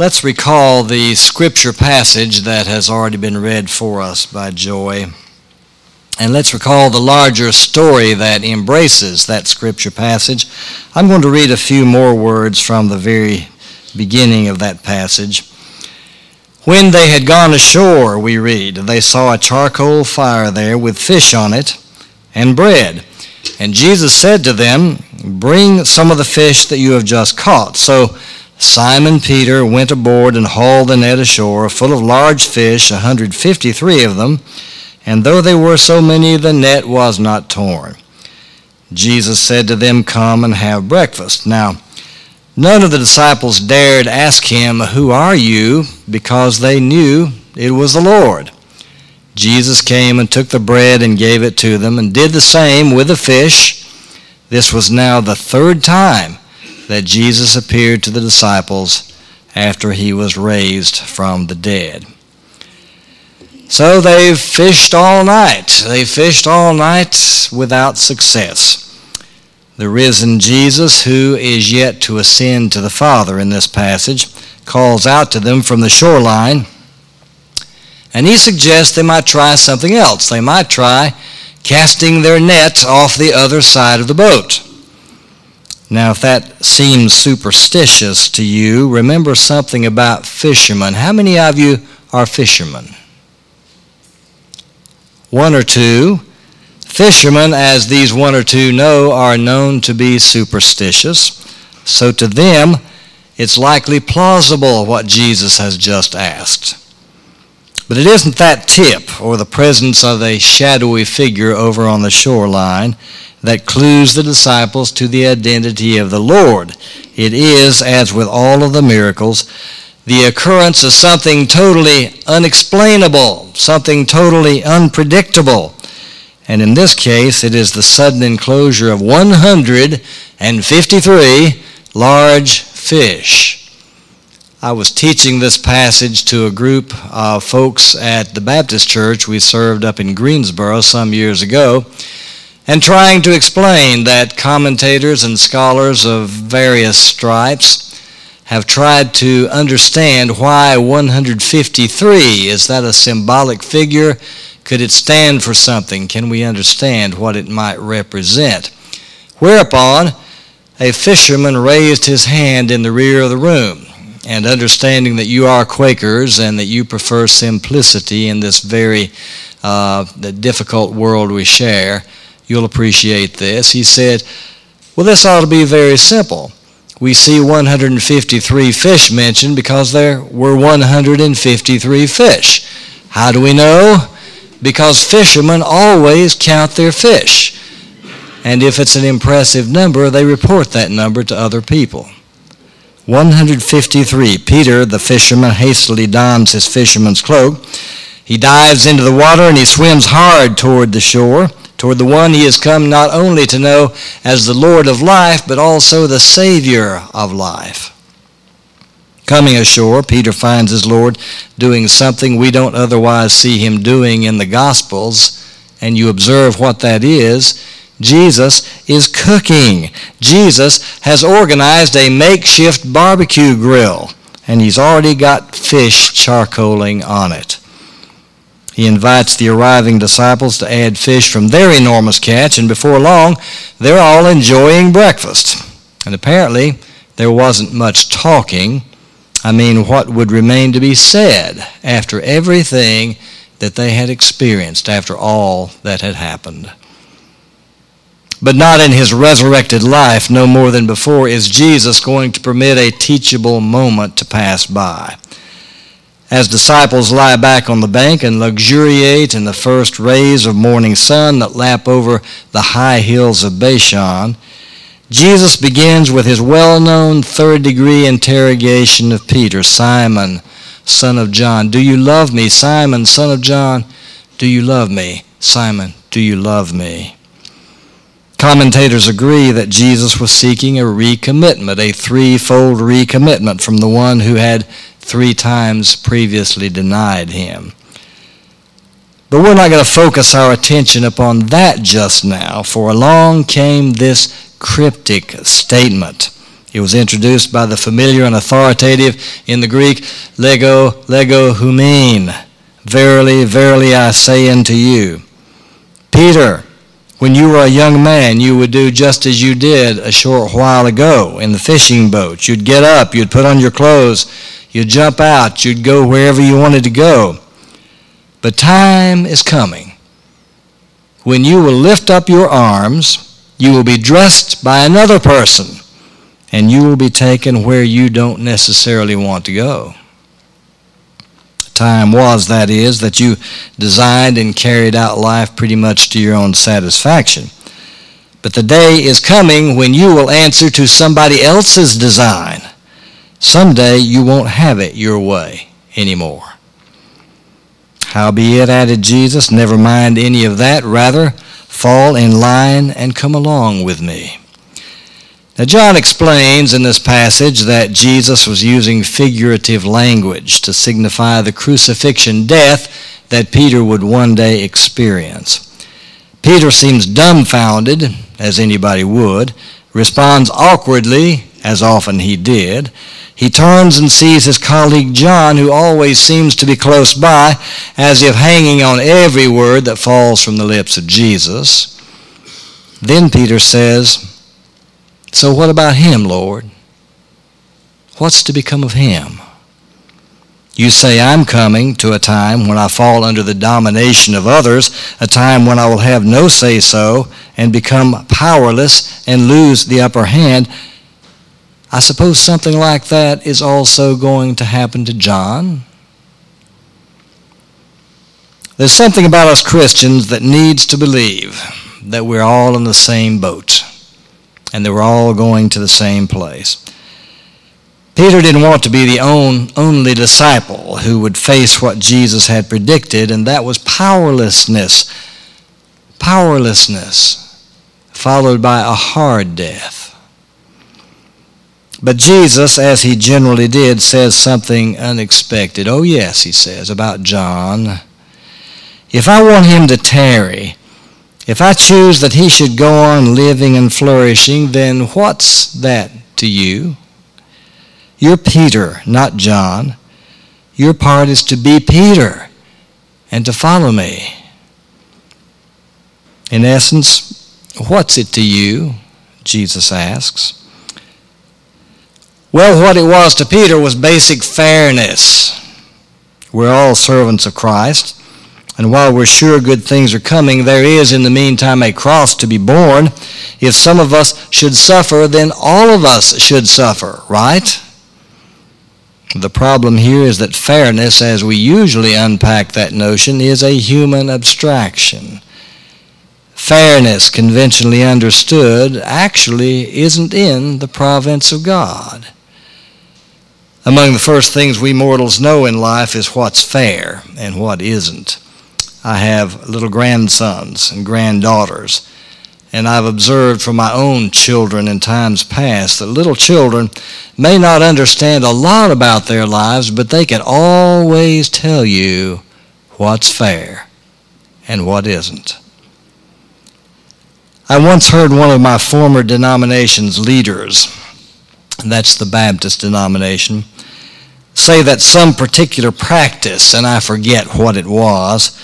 Let's recall the scripture passage that has already been read for us by Joy. And let's recall the larger story that embraces that scripture passage. I'm going to read a few more words from the very beginning of that passage. When they had gone ashore, we read, they saw a charcoal fire there with fish on it and bread. And Jesus said to them, Bring some of the fish that you have just caught. So Simon Peter went aboard and hauled the net ashore, full of large fish, a 153 of them, and though they were so many, the net was not torn. Jesus said to them, Come and have breakfast. Now, none of the disciples dared ask him, Who are you? because they knew it was the Lord. Jesus came and took the bread and gave it to them, and did the same with the fish. This was now the third time that Jesus appeared to the disciples after he was raised from the dead. So they've fished all night. They fished all night without success. The risen Jesus, who is yet to ascend to the Father in this passage, calls out to them from the shoreline, and he suggests they might try something else. They might try casting their net off the other side of the boat. Now, if that seems superstitious to you, remember something about fishermen. How many of you are fishermen? One or two. Fishermen, as these one or two know, are known to be superstitious. So to them, it's likely plausible what Jesus has just asked. But it isn't that tip or the presence of a shadowy figure over on the shoreline that clues the disciples to the identity of the Lord. It is, as with all of the miracles, the occurrence of something totally unexplainable, something totally unpredictable. And in this case, it is the sudden enclosure of 153 large fish. I was teaching this passage to a group of folks at the Baptist church we served up in Greensboro some years ago and trying to explain that commentators and scholars of various stripes have tried to understand why 153 is that a symbolic figure? Could it stand for something? Can we understand what it might represent? Whereupon a fisherman raised his hand in the rear of the room and understanding that you are quakers and that you prefer simplicity in this very uh, difficult world we share You'll appreciate this. He said, Well, this ought to be very simple. We see 153 fish mentioned because there were 153 fish. How do we know? Because fishermen always count their fish. And if it's an impressive number, they report that number to other people. 153. Peter, the fisherman, hastily dons his fisherman's cloak. He dives into the water and he swims hard toward the shore toward the one he has come not only to know as the Lord of life, but also the Savior of life. Coming ashore, Peter finds his Lord doing something we don't otherwise see him doing in the Gospels, and you observe what that is. Jesus is cooking. Jesus has organized a makeshift barbecue grill, and he's already got fish charcoaling on it. He invites the arriving disciples to add fish from their enormous catch, and before long, they're all enjoying breakfast. And apparently, there wasn't much talking. I mean, what would remain to be said after everything that they had experienced, after all that had happened? But not in his resurrected life, no more than before, is Jesus going to permit a teachable moment to pass by as disciples lie back on the bank and luxuriate in the first rays of morning sun that lap over the high hills of Bashan, Jesus begins with his well known third degree interrogation of Peter Simon, son of John, do you love me? Simon, son of John, do you love me? Simon, do you love me? Commentators agree that Jesus was seeking a recommitment, a threefold recommitment from the one who had three times previously denied him. But we're not going to focus our attention upon that just now, for along came this cryptic statement It was introduced by the familiar and authoritative in the Greek, lego, lego humein. Verily, verily, I say unto you. Peter, when you were a young man, you would do just as you did a short while ago in the fishing boat. You'd get up, you'd put on your clothes, you'd jump out, you'd go wherever you wanted to go. But time is coming when you will lift up your arms, you will be dressed by another person, and you will be taken where you don't necessarily want to go time was, that is, that you designed and carried out life pretty much to your own satisfaction. But the day is coming when you will answer to somebody else's design. Someday you won't have it your way anymore. Howbeit, added Jesus, never mind any of that. Rather, fall in line and come along with me. Now, John explains in this passage that Jesus was using figurative language to signify the crucifixion death that Peter would one day experience. Peter seems dumbfounded, as anybody would, responds awkwardly, as often he did. He turns and sees his colleague John, who always seems to be close by, as if hanging on every word that falls from the lips of Jesus. Then Peter says, so, what about him, Lord? What's to become of him? You say, I'm coming to a time when I fall under the domination of others, a time when I will have no say so and become powerless and lose the upper hand. I suppose something like that is also going to happen to John. There's something about us Christians that needs to believe that we're all in the same boat and they were all going to the same place. Peter didn't want to be the own, only disciple who would face what Jesus had predicted, and that was powerlessness. Powerlessness, followed by a hard death. But Jesus, as he generally did, says something unexpected. Oh, yes, he says about John. If I want him to tarry, if I choose that he should go on living and flourishing, then what's that to you? You're Peter, not John. Your part is to be Peter and to follow me. In essence, what's it to you? Jesus asks. Well, what it was to Peter was basic fairness. We're all servants of Christ. And while we're sure good things are coming, there is in the meantime a cross to be borne. If some of us should suffer, then all of us should suffer, right? The problem here is that fairness, as we usually unpack that notion, is a human abstraction. Fairness, conventionally understood, actually isn't in the province of God. Among the first things we mortals know in life is what's fair and what isn't. I have little grandsons and granddaughters. And I've observed from my own children in times past that little children may not understand a lot about their lives, but they can always tell you what's fair and what isn't. I once heard one of my former denomination's leaders, that's the Baptist denomination, say that some particular practice, and I forget what it was,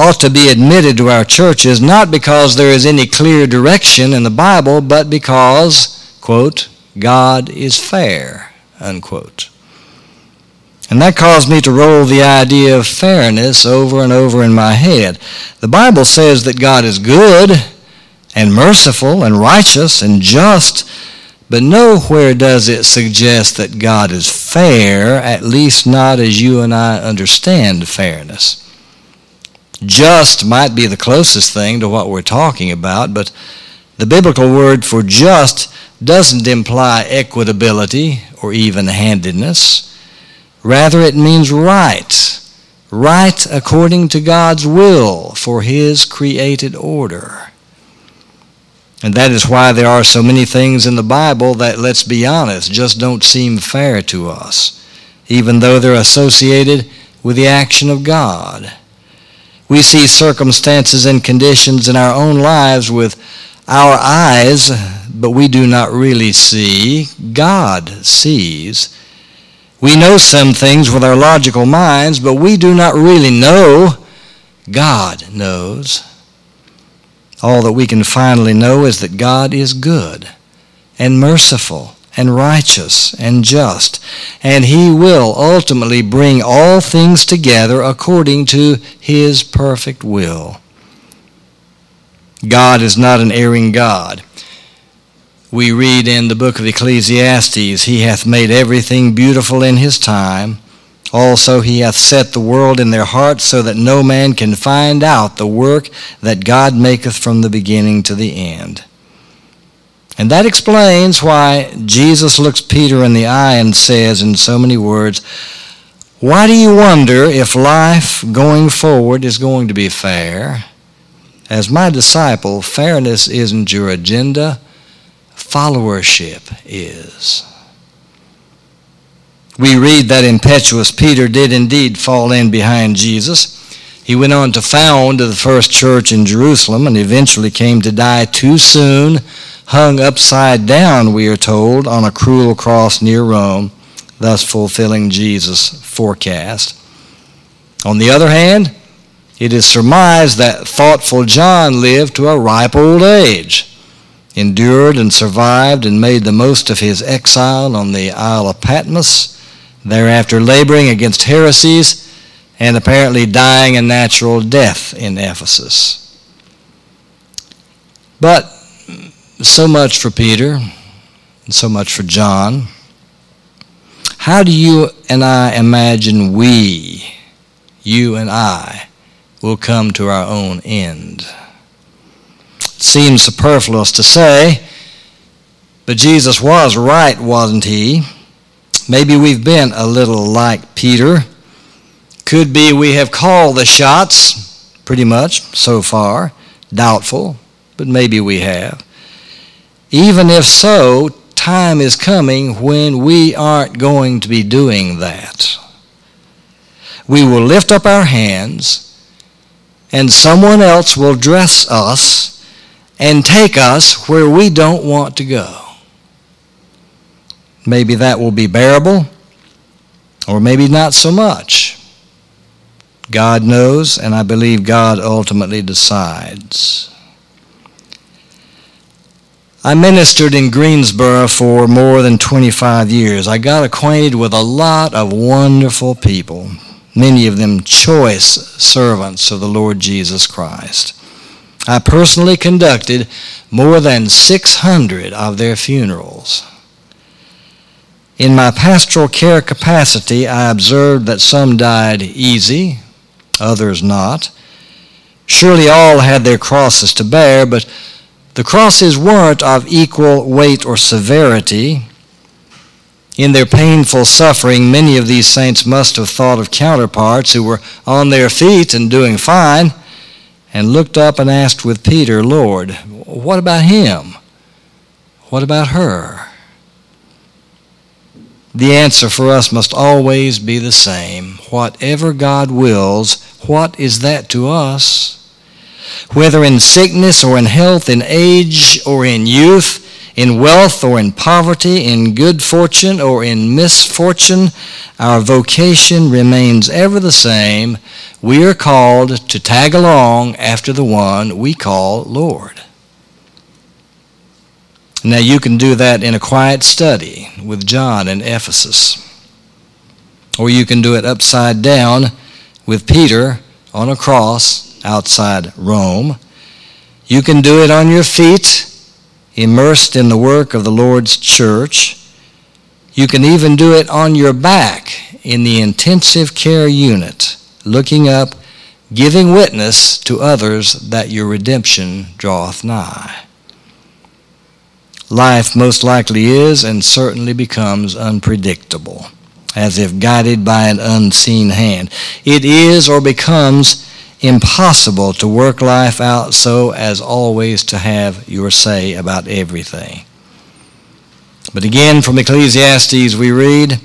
ought to be admitted to our churches not because there is any clear direction in the Bible, but because, quote, God is fair, unquote. And that caused me to roll the idea of fairness over and over in my head. The Bible says that God is good and merciful and righteous and just, but nowhere does it suggest that God is fair, at least not as you and I understand fairness. Just might be the closest thing to what we're talking about, but the biblical word for just doesn't imply equitability or even handedness. Rather, it means right, right according to God's will for His created order. And that is why there are so many things in the Bible that, let's be honest, just don't seem fair to us, even though they're associated with the action of God. We see circumstances and conditions in our own lives with our eyes, but we do not really see. God sees. We know some things with our logical minds, but we do not really know. God knows. All that we can finally know is that God is good and merciful and righteous and just, and He will ultimately bring all things together according to His perfect will. God is not an erring God. We read in the book of Ecclesiastes, He hath made everything beautiful in His time. Also, He hath set the world in their hearts so that no man can find out the work that God maketh from the beginning to the end. And that explains why Jesus looks Peter in the eye and says in so many words, Why do you wonder if life going forward is going to be fair? As my disciple, fairness isn't your agenda, followership is. We read that impetuous Peter did indeed fall in behind Jesus. He went on to found the first church in Jerusalem and eventually came to die too soon hung upside down, we are told, on a cruel cross near Rome, thus fulfilling Jesus' forecast. On the other hand, it is surmised that thoughtful John lived to a ripe old age, endured and survived and made the most of his exile on the Isle of Patmos, thereafter laboring against heresies and apparently dying a natural death in Ephesus. But so much for Peter and so much for John. How do you and I imagine we, you and I, will come to our own end? It seems superfluous to say, but Jesus was right, wasn't he? Maybe we've been a little like Peter. Could be we have called the shots, pretty much, so far. Doubtful, but maybe we have. Even if so, time is coming when we aren't going to be doing that. We will lift up our hands, and someone else will dress us and take us where we don't want to go. Maybe that will be bearable, or maybe not so much. God knows, and I believe God ultimately decides. I ministered in Greensboro for more than 25 years. I got acquainted with a lot of wonderful people, many of them choice servants of the Lord Jesus Christ. I personally conducted more than 600 of their funerals. In my pastoral care capacity, I observed that some died easy, others not. Surely all had their crosses to bear, but the crosses weren't of equal weight or severity. In their painful suffering, many of these saints must have thought of counterparts who were on their feet and doing fine, and looked up and asked with Peter, Lord, what about him? What about her? The answer for us must always be the same. Whatever God wills, what is that to us? Whether in sickness or in health, in age or in youth, in wealth or in poverty, in good fortune or in misfortune, our vocation remains ever the same. We are called to tag along after the one we call Lord. Now, you can do that in a quiet study with John in Ephesus. Or you can do it upside down with Peter on a cross outside Rome. You can do it on your feet, immersed in the work of the Lord's church. You can even do it on your back in the intensive care unit, looking up, giving witness to others that your redemption draweth nigh. Life most likely is and certainly becomes unpredictable, as if guided by an unseen hand. It is or becomes impossible to work life out so as always to have your say about everything. But again, from Ecclesiastes, we read,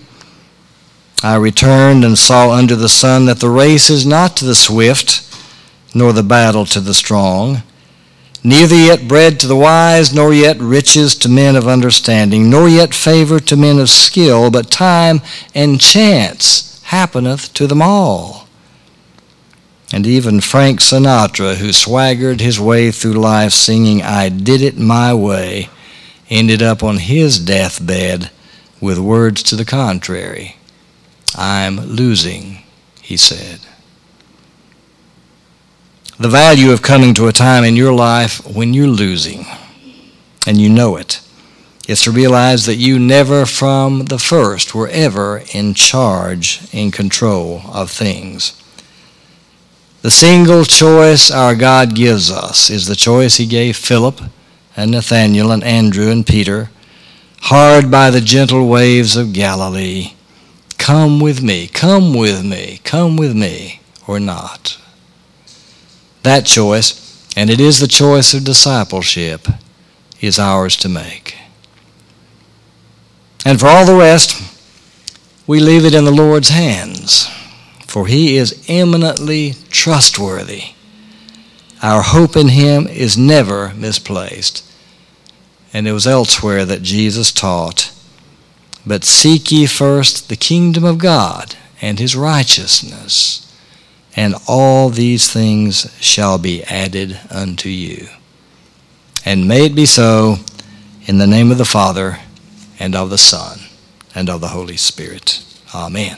I returned and saw under the sun that the race is not to the swift, nor the battle to the strong, neither yet bread to the wise, nor yet riches to men of understanding, nor yet favor to men of skill, but time and chance happeneth to them all. And even Frank Sinatra, who swaggered his way through life singing, I Did It My Way, ended up on his deathbed with words to the contrary. I'm losing, he said. The value of coming to a time in your life when you're losing, and you know it, is to realize that you never from the first were ever in charge, in control of things. The single choice our God gives us is the choice He gave Philip and Nathanael and Andrew and Peter, hard by the gentle waves of Galilee. Come with me, come with me, come with me, or not. That choice, and it is the choice of discipleship, is ours to make. And for all the rest, we leave it in the Lord's hands, for He is eminently trustworthy. Our hope in Him is never misplaced. And it was elsewhere that Jesus taught, But seek ye first the kingdom of God and His righteousness, and all these things shall be added unto you. And may it be so in the name of the Father, and of the Son, and of the Holy Spirit. Amen.